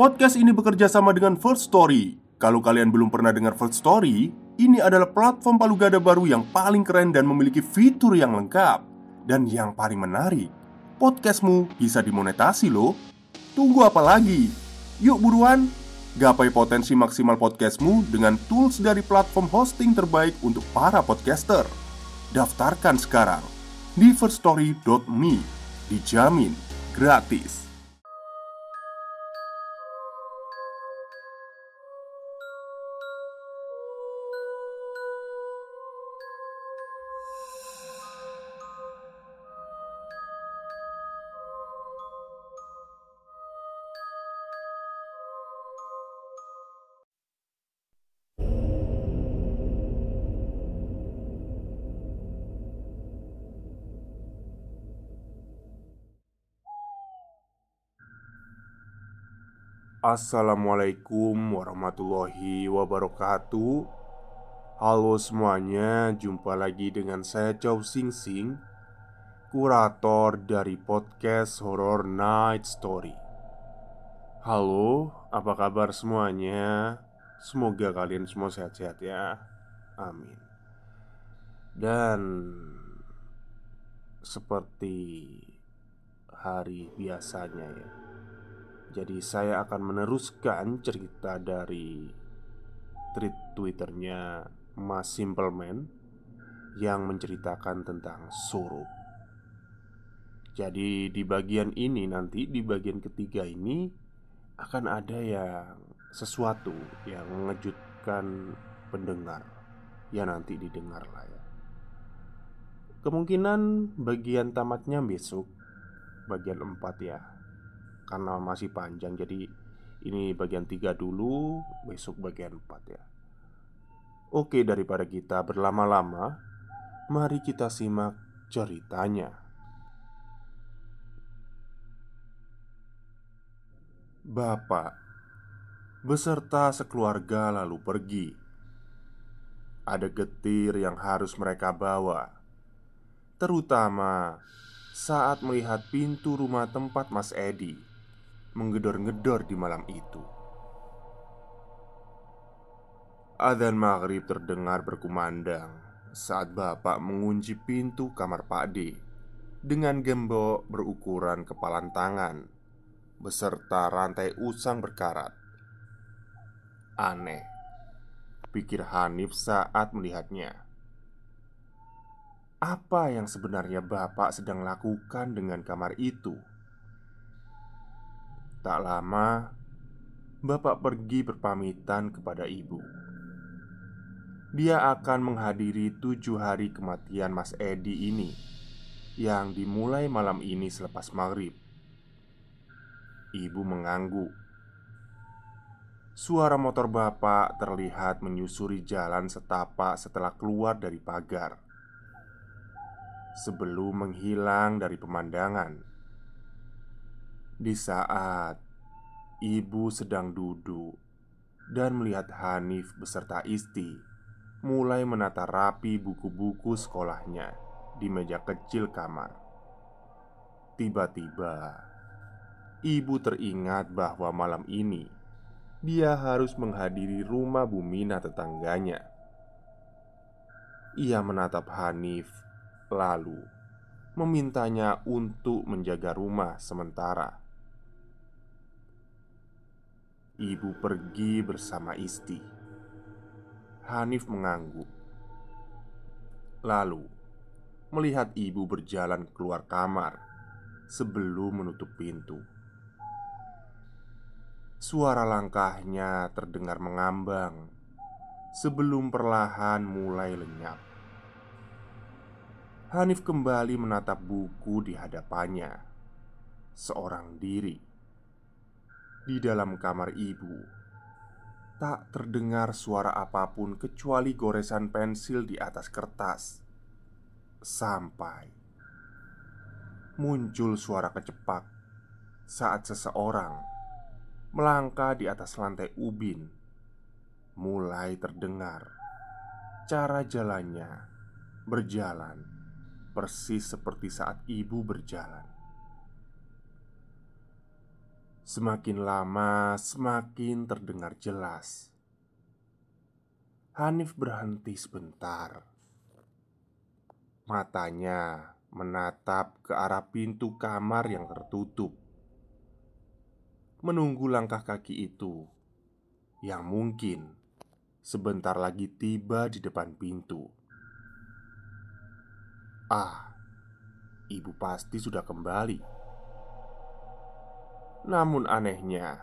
Podcast ini bekerja sama dengan First Story. Kalau kalian belum pernah dengar First Story, ini adalah platform palu gada baru yang paling keren dan memiliki fitur yang lengkap. Dan yang paling menarik, podcastmu bisa dimonetasi loh. Tunggu apa lagi? Yuk buruan, gapai potensi maksimal podcastmu dengan tools dari platform hosting terbaik untuk para podcaster. Daftarkan sekarang di firststory.me. Dijamin gratis. Assalamualaikum warahmatullahi wabarakatuh. Halo semuanya, jumpa lagi dengan saya Chow Sing Sing Kurator dari podcast Horror Night Story. Halo, apa kabar semuanya? Semoga kalian semua sehat-sehat ya. Amin. Dan Seperti hari biasanya ya jadi saya akan meneruskan cerita dari tweet twitternya Mas Simpleman Yang menceritakan tentang suruh Jadi di bagian ini nanti di bagian ketiga ini Akan ada yang sesuatu yang mengejutkan pendengar. Ya nanti didengar lah ya. Kemungkinan bagian tamatnya besok Bagian 4 ya karena masih panjang jadi ini bagian 3 dulu besok bagian 4 ya. Oke daripada kita berlama-lama Mari kita simak ceritanya. Bapak Beserta sekeluarga lalu pergi. Ada getir yang harus mereka bawa Terutama saat melihat pintu rumah tempat Mas Edi menggedor-gedor di malam itu. Adzan maghrib terdengar berkumandang saat bapak mengunci pintu kamar Pak D dengan gembok berukuran kepalan tangan beserta rantai usang berkarat. Aneh, pikir Hanif saat melihatnya. Apa yang sebenarnya bapak sedang lakukan dengan kamar itu? Tak lama, bapak pergi berpamitan kepada ibu. Dia akan menghadiri tujuh hari kematian Mas Edi ini yang dimulai malam ini selepas maghrib. Ibu mengangguk. Suara motor bapak terlihat menyusuri jalan setapak setelah keluar dari pagar. Sebelum menghilang dari pemandangan, di saat ibu sedang duduk dan melihat Hanif beserta Isti mulai menata rapi buku-buku sekolahnya di meja kecil kamar. Tiba-tiba, ibu teringat bahwa malam ini dia harus menghadiri rumah Bumina tetangganya. Ia menatap Hanif, lalu memintanya untuk menjaga rumah sementara. Ibu pergi bersama Isti. Hanif mengangguk. Lalu melihat ibu berjalan keluar kamar sebelum menutup pintu. Suara langkahnya terdengar mengambang sebelum perlahan mulai lenyap. Hanif kembali menatap buku di hadapannya. Seorang diri di dalam kamar ibu, tak terdengar suara apa pun kecuali goresan pensil di atas kertas. Sampai muncul suara kecepak saat seseorang melangkah di atas lantai ubin. Mulai terdengar cara jalannya berjalan persis seperti saat ibu berjalan. Semakin lama, semakin terdengar jelas. Hanif berhenti sebentar. Matanya menatap ke arah pintu kamar yang tertutup, menunggu langkah kaki itu yang mungkin sebentar lagi tiba di depan pintu. Ah, ibu pasti sudah kembali. Namun anehnya,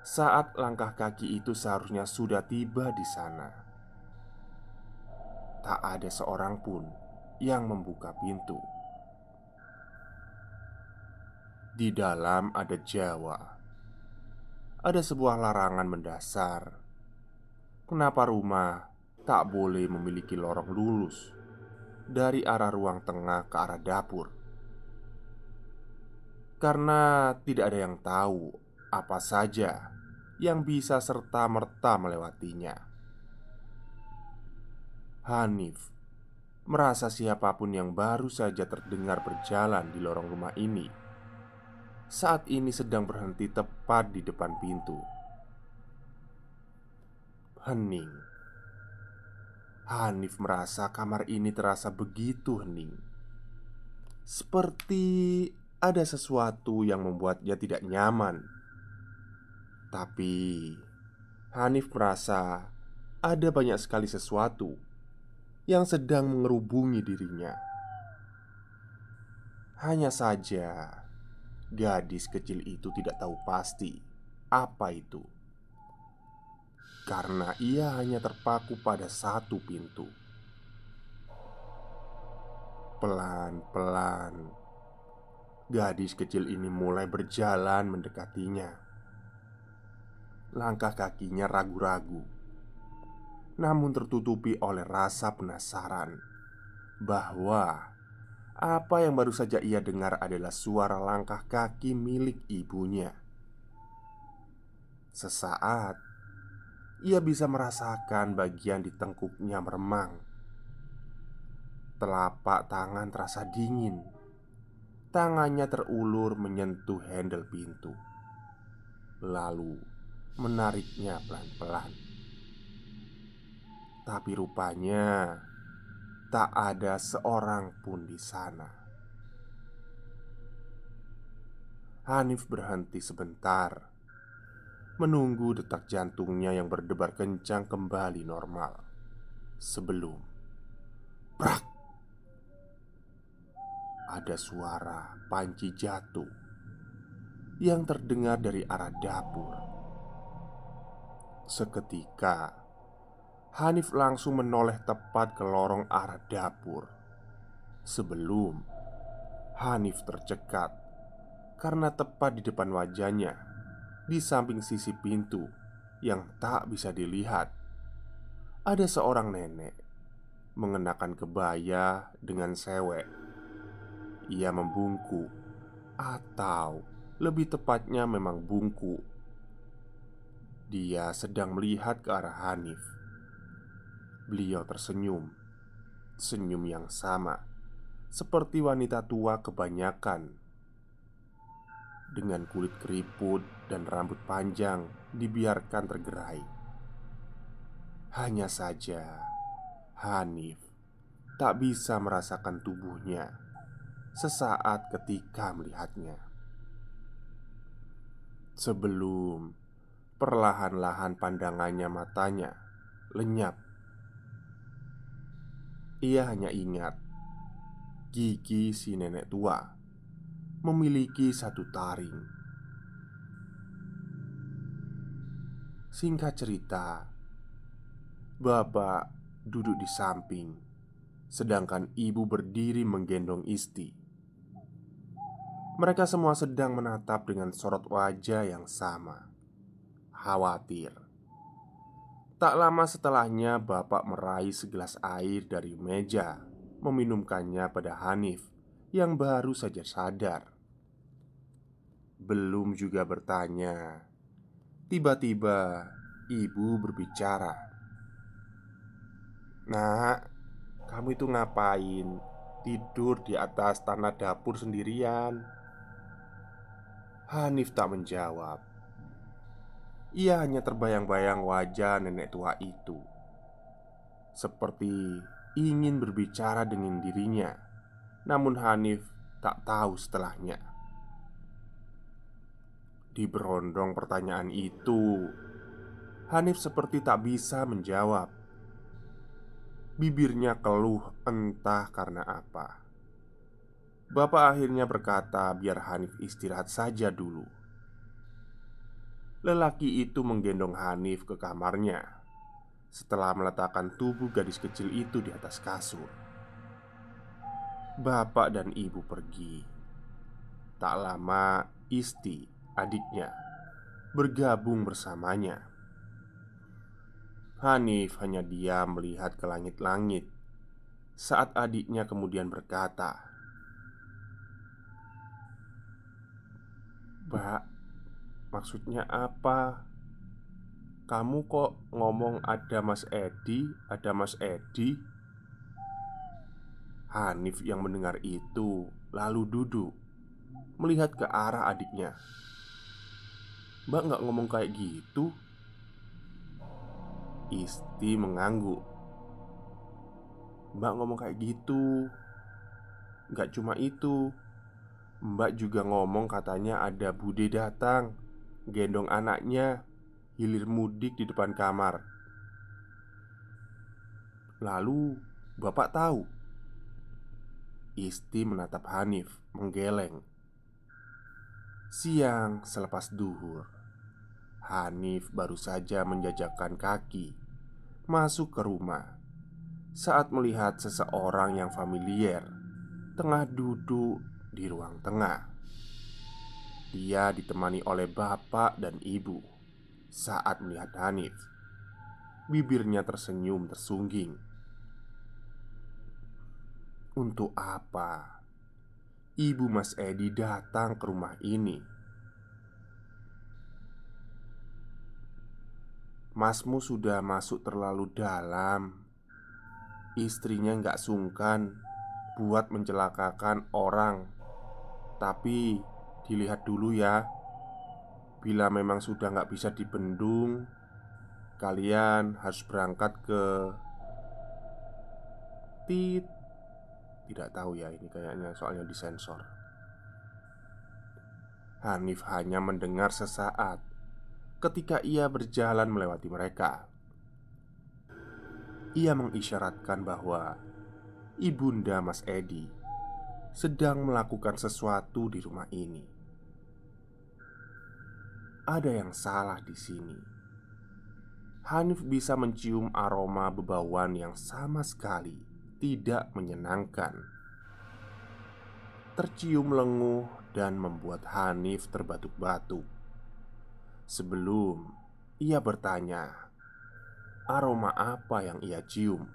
saat langkah kaki itu seharusnya sudah tiba di sana, tak ada seorang pun yang membuka pintu. Di dalam ada Jawa, ada sebuah larangan mendasar. Kenapa rumah tak boleh memiliki lorong lulus dari arah ruang tengah ke arah dapur? Karena tidak ada yang tahu apa saja yang bisa serta-merta melewatinya. Hanif merasa siapa pun yang baru saja terdengar berjalan di lorong rumah ini saat ini sedang berhenti tepat di depan pintu. Hening. Hanif merasa kamar ini terasa begitu hening, seperti ada sesuatu yang membuatnya tidak nyaman. Tapi Hanif merasa ada banyak sekali sesuatu yang sedang mengerubungi dirinya. Hanya saja, gadis kecil itu tidak tahu pasti apa itu, karena ia hanya terpaku pada satu pintu. Pelan-pelan Gadis kecil ini mulai berjalan mendekatinya. Langkah kakinya ragu-ragu, namun tertutupi oleh rasa penasaran bahwa apa yang baru saja ia dengar adalah suara langkah kaki milik ibunya. Sesaat ia bisa merasakan bagian di tengkuknya meremang. Telapak tangan terasa dingin Tangannya terulur menyentuh handle pintu Lalu menariknya pelan-pelan. Tapi rupanya Tak ada seorang pun di sana. Hanif berhenti sebentar Menunggu detak jantungnya yang berdebar kencang kembali normal Sebelum Prak ada suara panci jatuh yang terdengar dari arah dapur. Seketika, Hanif langsung menoleh tepat ke lorong arah dapur. Sebelum Hanif tercekat karena tepat di depan wajahnya, di samping sisi pintu yang tak bisa dilihat, ada seorang nenek mengenakan kebaya dengan sewek ia membungku, atau lebih tepatnya memang bungku. Dia sedang melihat ke arah Hanif. Beliau tersenyum, senyum yang sama seperti wanita tua kebanyakan, dengan kulit keriput dan rambut panjang dibiarkan tergerai. Hanya saja, Hanif tak bisa merasakan tubuhnya sesaat ketika melihatnya. Sebelum perlahan-lahan pandangannya matanya lenyap, ia hanya ingat gigi si nenek tua memiliki satu taring. Singkat cerita, bapak duduk di samping, sedangkan ibu berdiri menggendong Isti. Mereka semua sedang menatap dengan sorot wajah yang sama, khawatir. Tak lama setelahnya, bapak meraih segelas air dari meja, meminumkannya pada Hanif yang baru saja sadar. Belum juga bertanya, tiba-tiba ibu berbicara, "Nak, kamu itu ngapain tidur di atas tanah dapur sendirian?" Hanif tak menjawab. Ia hanya terbayang-bayang wajah nenek tua itu, seperti ingin berbicara dengan dirinya, namun Hanif tak tahu setelahnya. Di berondong pertanyaan itu, Hanif seperti tak bisa menjawab. Bibirnya keluh entah karena apa. Bapak akhirnya berkata, "Biar Hanif istirahat saja dulu." Lelaki itu menggendong Hanif ke kamarnya setelah meletakkan tubuh gadis kecil itu di atas kasur. Bapak dan ibu pergi. Tak lama, Isti, adiknya, bergabung bersamanya. Hanif hanya diam melihat ke langit-langit saat adiknya kemudian berkata, Mbak, maksudnya apa? Kamu kok ngomong ada Mas Edi, ada Mas Edi? Hanif yang mendengar itu lalu duduk Melihat ke arah adiknya. Mbak nggak ngomong kayak gitu. Isti mengangguk. Mbak ngomong kayak gitu. Gak cuma itu Mbak juga ngomong katanya ada bude datang Gendong anaknya Hilir mudik di depan kamar. Lalu Bapak tahu? Isti menatap Hanif menggeleng. Siang selepas duhur Hanif baru saja menjajakan kaki Masuk ke rumah. Saat melihat seseorang yang familiar Tengah duduk di ruang tengah. Dia ditemani oleh bapak dan ibu saat melihat Hanif. Bibirnya tersenyum tersungging. Untuk apa ibu Mas Edi datang ke rumah ini? Masmu sudah masuk terlalu dalam. Istrinya nggak sungkan buat mencelakakan orang tapi dilihat dulu ya. Bila memang sudah nggak bisa dibendung Kalian harus berangkat ke Tit. Tidak tahu ya ini kayaknya soalnya disensor. Hanif hanya mendengar sesaat Ketika ia berjalan melewati mereka. Ia mengisyaratkan bahwa Ibunda Mas Edi sedang melakukan sesuatu di rumah ini. Ada yang salah di sini. Hanif bisa mencium aroma bebauan yang sama sekali tidak menyenangkan. Tercium lenguh dan membuat Hanif terbatuk-batuk. Sebelum ia bertanya, aroma apa yang ia cium?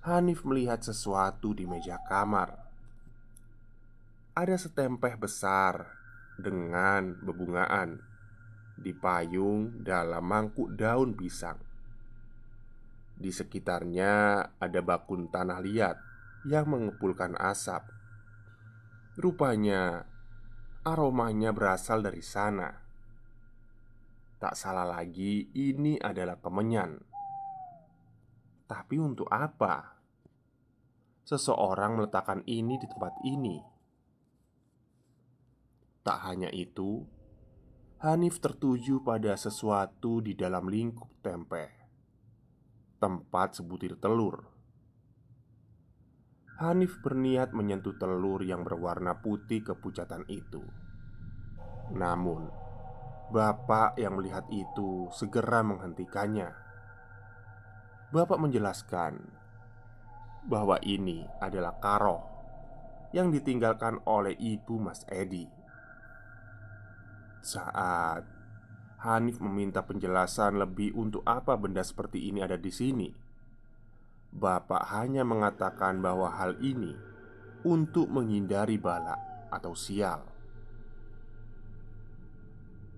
Hanif melihat sesuatu di meja kamar ada setempeh besar dengan bebungaan dipayung dalam mangkuk daun pisang. Di sekitarnya ada bakun tanah liat yang mengepulkan asap. Rupanya aromanya berasal dari sana. Tak salah lagi, ini adalah kemenyan. Tapi untuk apa? Seseorang meletakkan ini di tempat ini Tak hanya itu, Hanif tertuju pada sesuatu di dalam lingkup tempe, tempat sebutir telur. Hanif berniat menyentuh telur yang berwarna putih kepucatan itu. Namun, bapak yang melihat itu segera menghentikannya. Bapak menjelaskan bahwa ini adalah karoh yang ditinggalkan oleh ibu Mas Edi saat Hanif meminta penjelasan lebih untuk apa benda seperti ini ada di sini, Bapak hanya mengatakan bahwa hal ini untuk menghindari bala atau sial.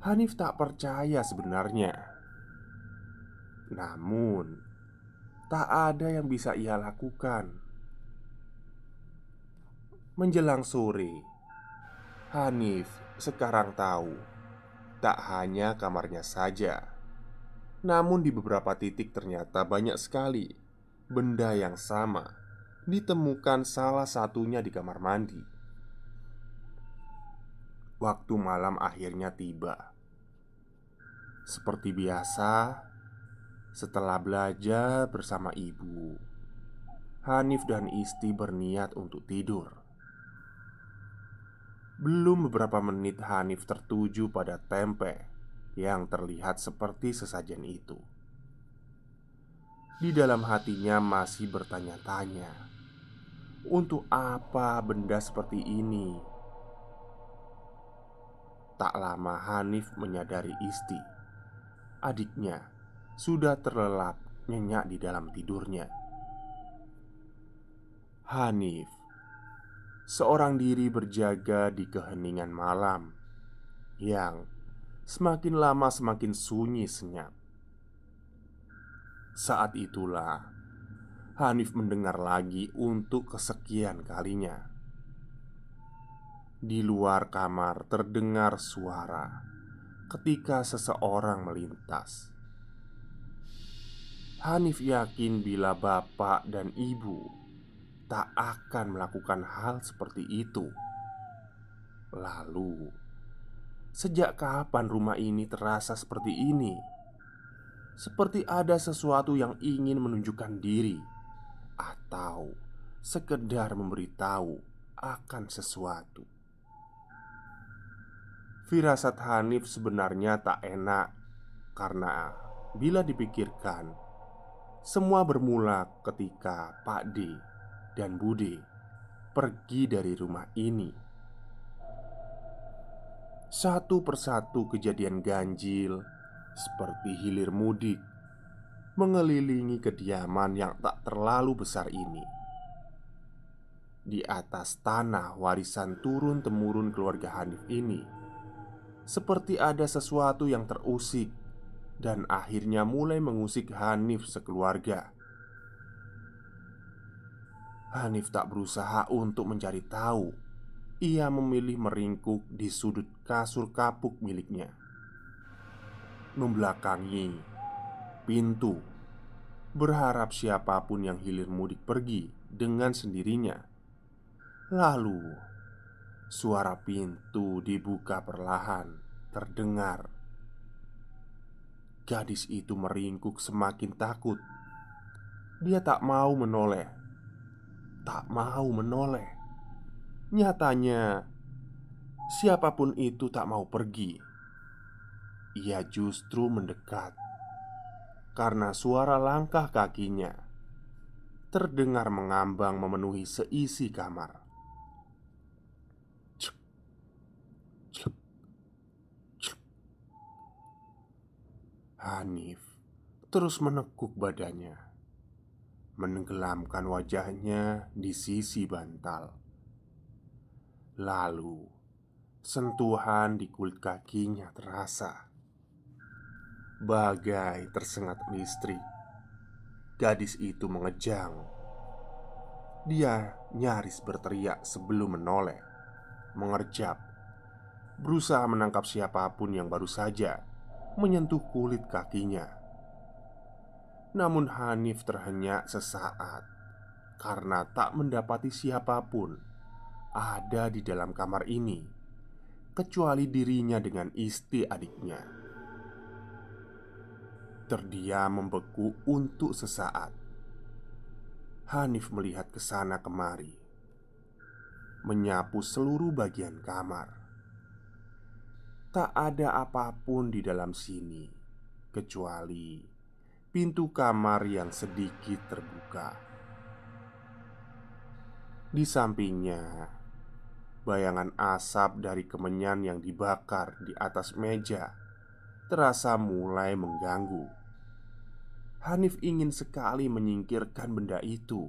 Hanif tak percaya sebenarnya, namun tak ada yang bisa ia lakukan. Menjelang sore, Hanif sekarang tahu tak hanya kamarnya saja, namun di beberapa titik ternyata banyak sekali benda yang sama ditemukan salah satunya di kamar mandi. Waktu malam akhirnya tiba. Seperti biasa, setelah belajar bersama ibu, Hanif dan Isti berniat untuk tidur. Belum beberapa menit Hanif tertuju pada tempe yang terlihat seperti sesajen itu. Di dalam hatinya masih bertanya-tanya, untuk apa benda seperti ini? Tak lama Hanif menyadari Isti, adiknya sudah terlelap nyenyak di dalam tidurnya. Hanif seorang diri berjaga di keheningan malam yang semakin lama semakin sunyi senyap. Saat itulah Hanif mendengar lagi untuk kesekian kalinya. Di luar kamar terdengar suara ketika seseorang melintas. Hanif yakin bila bapak dan ibu tak akan melakukan hal seperti itu. Lalu, sejak kapan rumah ini terasa seperti ini? Seperti ada sesuatu yang ingin menunjukkan diri, atau sekedar memberitahu akan sesuatu. Firasat Hanif sebenarnya tak enak karena bila dipikirkan, semua bermula ketika Pak D dan Bude pergi dari rumah ini. Satu persatu kejadian ganjil seperti hilir mudik mengelilingi kediaman yang tak terlalu besar ini. Di atas tanah warisan turun-temurun keluarga Hanif ini, seperti ada sesuatu yang terusik dan akhirnya mulai mengusik Hanif sekeluarga. Hanif tak berusaha untuk mencari tahu. Ia memilih meringkuk di sudut kasur kapuk miliknya, membelakangi pintu, berharap siapa pun yang hilir mudik pergi dengan sendirinya. Lalu, suara pintu dibuka perlahan, terdengar. Gadis itu meringkuk semakin takut. Dia tak mau menoleh tak mau menoleh. Nyatanya, siapa pun itu tak mau pergi. Ia justru mendekat karena suara langkah kakinya terdengar mengambang memenuhi seisi kamar. Hanif terus menekuk badannya menenggelamkan wajahnya di sisi bantal. Lalu, sentuhan di kulit kakinya terasa bagai tersengat listrik. Gadis itu mengejang. Dia nyaris berteriak sebelum menoleh, mengerjap, berusaha menangkap siapa pun yang baru saja menyentuh kulit kakinya. Namun Hanif terhenyak sesaat karena tak mendapati siapa pun ada di dalam kamar ini kecuali dirinya dengan istri adiknya. Terdiam membeku untuk sesaat. Hanif melihat ke sana kemari, menyapu seluruh bagian kamar. Tak ada apa pun di dalam sini kecuali pintu kamar yang sedikit terbuka. Di sampingnya, bayangan asap dari kemenyan yang dibakar di atas meja terasa mulai mengganggu. Hanif ingin sekali menyingkirkan benda itu,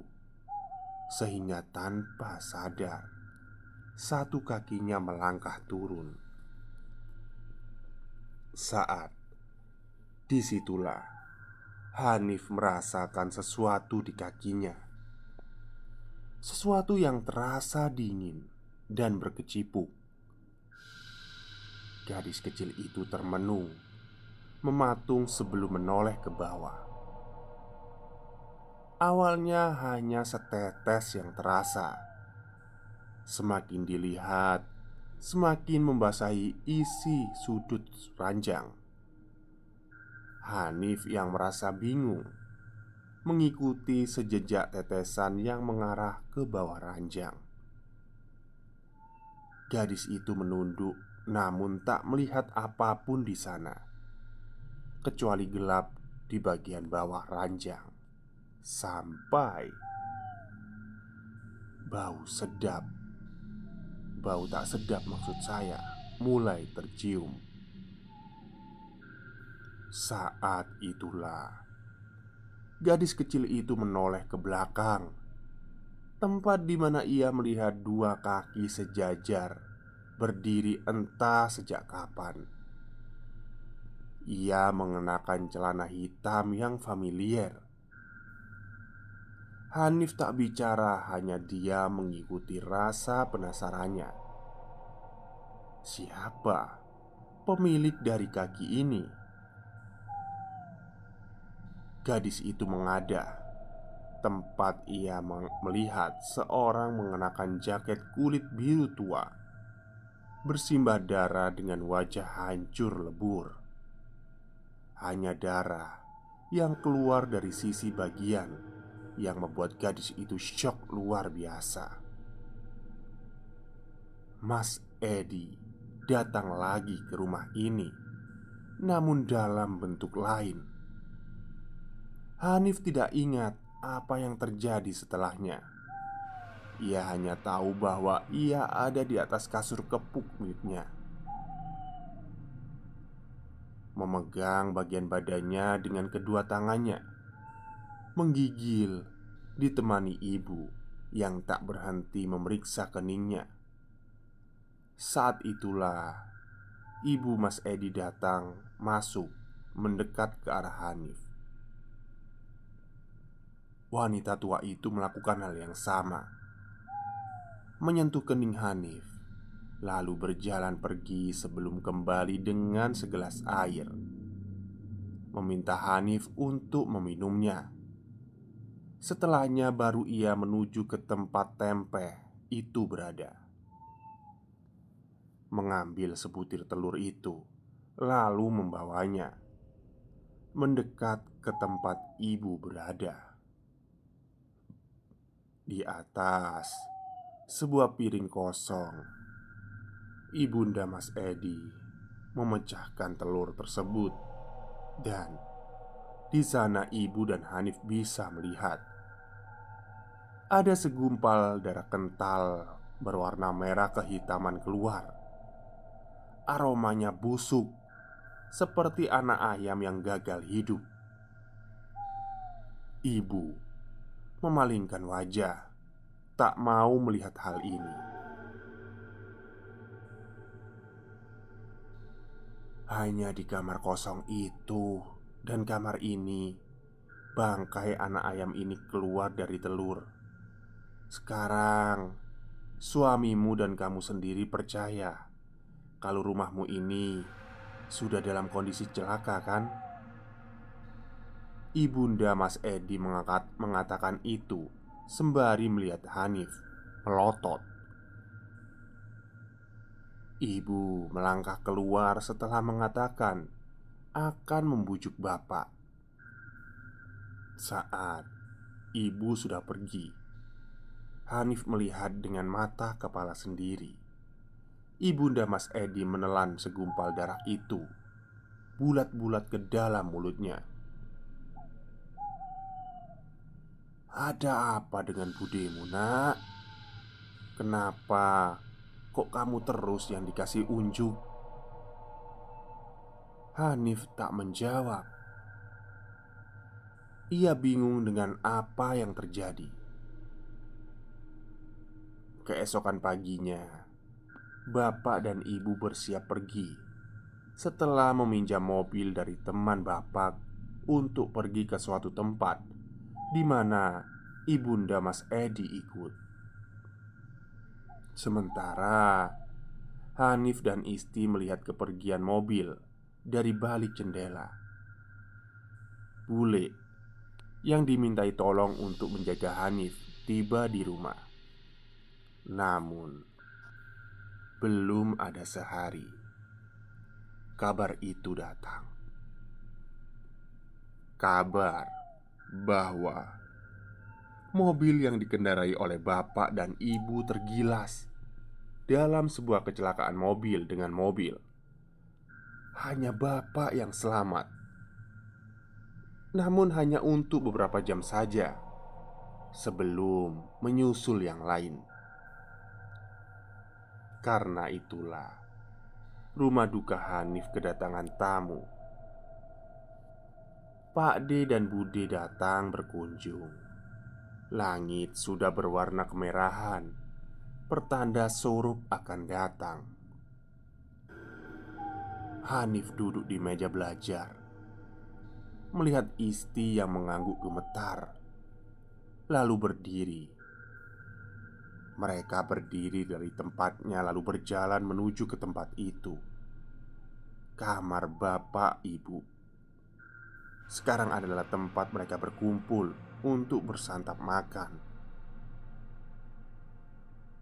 sehingga tanpa sadar satu kakinya melangkah turun. Saat di situlah Hanif merasakan sesuatu di kakinya. Sesuatu yang terasa dingin dan berkecimpung Gadis kecil itu termenung, mematung sebelum menoleh ke bawah. Awalnya hanya setetes yang terasa. Semakin dilihat, semakin membasahi isi sudut ranjang. Hanif yang merasa bingung mengikuti sejejak tetesan yang mengarah ke bawah ranjang. Gadis itu menunduk, namun tak melihat apa pun di sana, kecuali gelap di bagian bawah ranjang. Sampai bau sedap, bau tak sedap, maksud saya, mulai tercium. Saat itulah gadis kecil itu menoleh ke belakang, tempat di mana ia melihat dua kaki sejajar berdiri entah sejak kapan. Ia mengenakan celana hitam yang familiar. Hanif tak bicara, hanya dia mengikuti rasa penasarannya. Siapa pemilik dari kaki ini? Gadis itu mengada. Tempat ia melihat seorang mengenakan jaket kulit biru tua. Bersimbah darah dengan wajah hancur lebur. Hanya darah yang keluar dari sisi bagian Yang membuat gadis itu syok luar biasa. Mas Edi datang lagi ke rumah ini Namun dalam bentuk lain Hanif tidak ingat apa yang terjadi setelahnya. Ia hanya tahu bahwa ia ada di atas kasur kepuk miliknya, memegang bagian badannya dengan kedua tangannya, menggigil, ditemani ibu yang tak berhenti memeriksa keningnya. Saat itulah ibu Mas Edi datang, masuk, mendekat ke arah Hanif. Wanita tua itu melakukan hal yang sama. Menyentuh kening Hanif Lalu berjalan pergi sebelum kembali dengan segelas air. Meminta Hanif untuk meminumnya. Setelahnya baru ia menuju ke tempat tempe itu berada. Mengambil sebutir telur itu Lalu membawanya. Mendekat ke tempat ibu berada di atas sebuah piring kosong, ibunda Mas Edi memecahkan telur tersebut, dan di sana ibu dan Hanif bisa melihat ada segumpal darah kental berwarna merah kehitaman keluar. Aromanya busuk seperti anak ayam yang gagal hidup. Ibu memalingkan wajah, tak mau melihat hal ini. Hanya di kamar kosong itu dan kamar ini, bangkai anak ayam ini keluar dari telur. Sekarang, suamimu dan kamu sendiri percaya kalau rumahmu ini sudah dalam kondisi celaka, kan? Ibunda Mas Edi mengakat, mengatakan itu sembari melihat Hanif melotot. Ibu melangkah keluar setelah mengatakan akan membujuk bapak. Saat ibu sudah pergi, Hanif melihat dengan mata kepala sendiri. Ibunda Mas Edi menelan segumpal darah itu bulat-bulat ke dalam mulutnya. Ada apa dengan budemu nak? Kenapa kok kamu terus yang dikasih unjuk? Hanif tak menjawab Ia bingung dengan apa yang terjadi Keesokan paginya Bapak dan ibu bersiap pergi Setelah meminjam mobil dari teman bapak Untuk pergi ke suatu tempat di mana ibunda Mas Edi ikut. Sementara Hanif dan Isti melihat kepergian mobil dari balik jendela. Bule yang dimintai tolong untuk menjaga Hanif tiba di rumah. Namun, belum ada sehari kabar itu datang. Kabar bahwa mobil yang dikendarai oleh bapak dan ibu tergilas dalam sebuah kecelakaan mobil dengan mobil. Hanya bapak yang selamat, namun hanya untuk beberapa jam saja sebelum menyusul yang lain. Karena itulah, rumah duka Hanif kedatangan tamu. Pak D dan Bude datang berkunjung. Langit sudah berwarna kemerahan pertanda surup akan datang. Hanif duduk di meja belajar, melihat Isti yang mengangguk gemetar, lalu berdiri. Mereka berdiri dari tempatnya, lalu berjalan menuju ke tempat itu. Kamar bapak ibu sekarang adalah tempat mereka berkumpul untuk bersantap makan.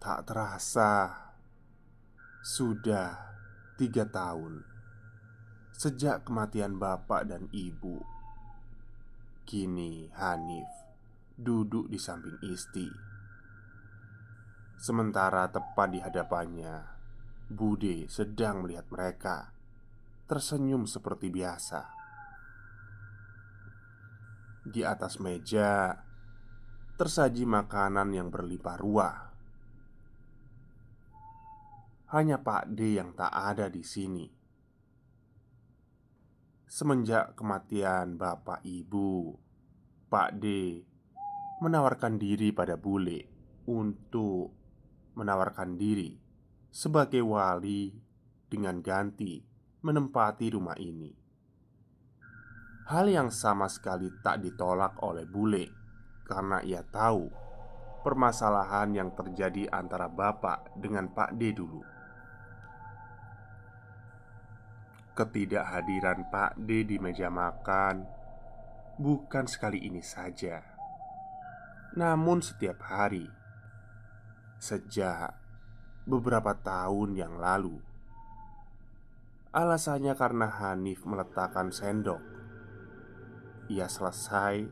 Tak terasa Sudah tiga tahun Sejak kematian bapak dan ibu. Kini Hanif duduk di samping Isti. Sementara tepat di hadapannya Bude sedang melihat mereka Tersenyum seperti biasa Di atas meja Tersaji makanan yang berlimpah ruah hanya Pak D yang tak ada di sini. Semenjak kematian bapak ibu, Pak D menawarkan diri pada bule untuk menawarkan diri sebagai wali dengan ganti menempati rumah ini. Hal yang sama sekali tak ditolak oleh bule karena ia tahu permasalahan yang terjadi antara bapak dengan Pak D dulu. Ketidakhadiran Pak D di meja makan bukan sekali ini saja, namun setiap hari sejak beberapa tahun yang lalu. Alasannya karena Hanif meletakkan sendok. Ia selesai,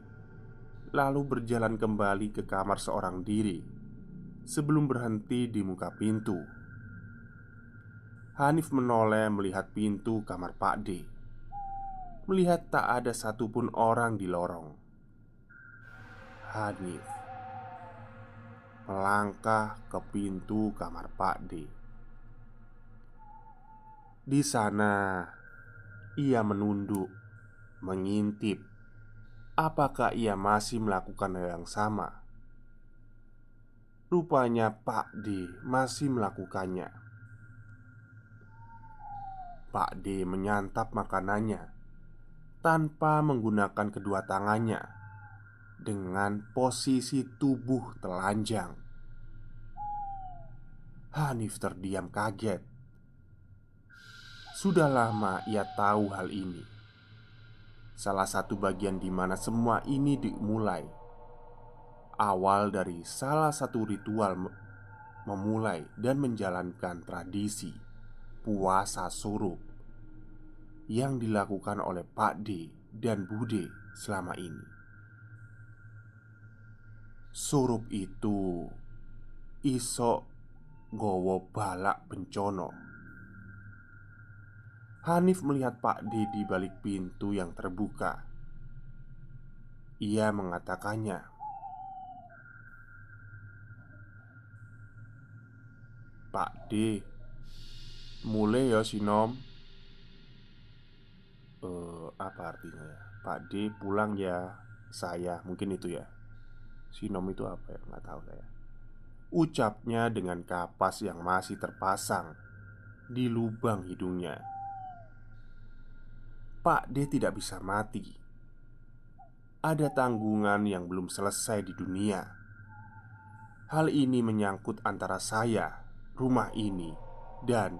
lalu berjalan kembali ke kamar seorang diri sebelum berhenti di muka pintu. Hanif menoleh melihat pintu kamar Pak D Melihat tak ada satupun orang di lorong. Hanif Melangkah ke pintu kamar Pak D. Di sana Ia menunduk Mengintip Apakah ia masih melakukan hal yang sama? Rupanya Pak D masih melakukannya Pak D menyantap makanannya tanpa menggunakan kedua tangannya dengan posisi tubuh telanjang. Hanif terdiam kaget. Sudah lama ia tahu hal ini. Salah satu bagian di mana semua ini dimulai awal dari salah satu ritual memulai dan menjalankan tradisi puasa surup yang dilakukan oleh Pak D dan Bude selama ini. Surup itu isok gowo balak bencono. Hanif melihat Pak D di balik pintu yang terbuka. Ia mengatakannya, "Pak D, mulai ya Sinom. Uh, Apa artinya ya? Pak D pulang ya Saya Mungkin itu ya. Sinom itu apa ya? Nggak tahu saya. Ucapnya dengan kapas yang masih terpasang Di lubang hidungnya Pak D tidak bisa mati Ada tanggungan yang belum selesai di dunia Hal ini menyangkut antara saya, rumah ini, dan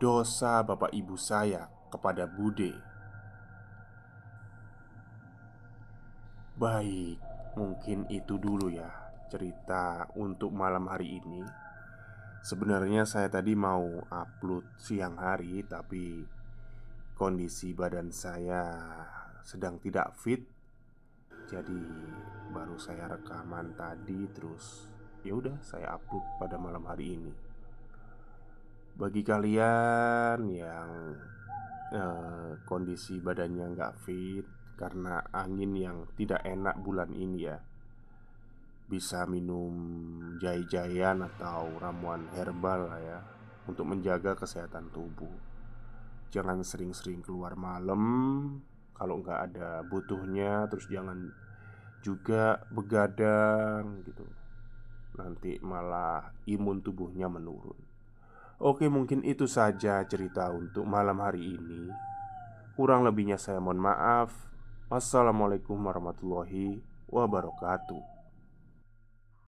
dosa bapak ibu saya kepada Bude. Baik, mungkin itu dulu ya cerita untuk malam hari ini. Sebenarnya saya tadi mau upload siang hari, tapi kondisi badan saya sedang tidak fit. Jadi baru saya rekaman tadi terus ya udah saya upload pada malam hari ini. Bagi kalian yang eh, kondisi badannya nggak fit karena angin yang tidak enak bulan ini ya, bisa minum jai-jaian atau ramuan herbal lah ya untuk menjaga kesehatan tubuh. Jangan sering-sering keluar malam kalau nggak ada butuhnya, terus jangan juga begadang gitu. Nanti malah imun tubuhnya menurun. Oke, mungkin itu saja cerita untuk malam hari ini. Kurang lebihnya saya mohon maaf. Wassalamualaikum warahmatullahi wabarakatuh.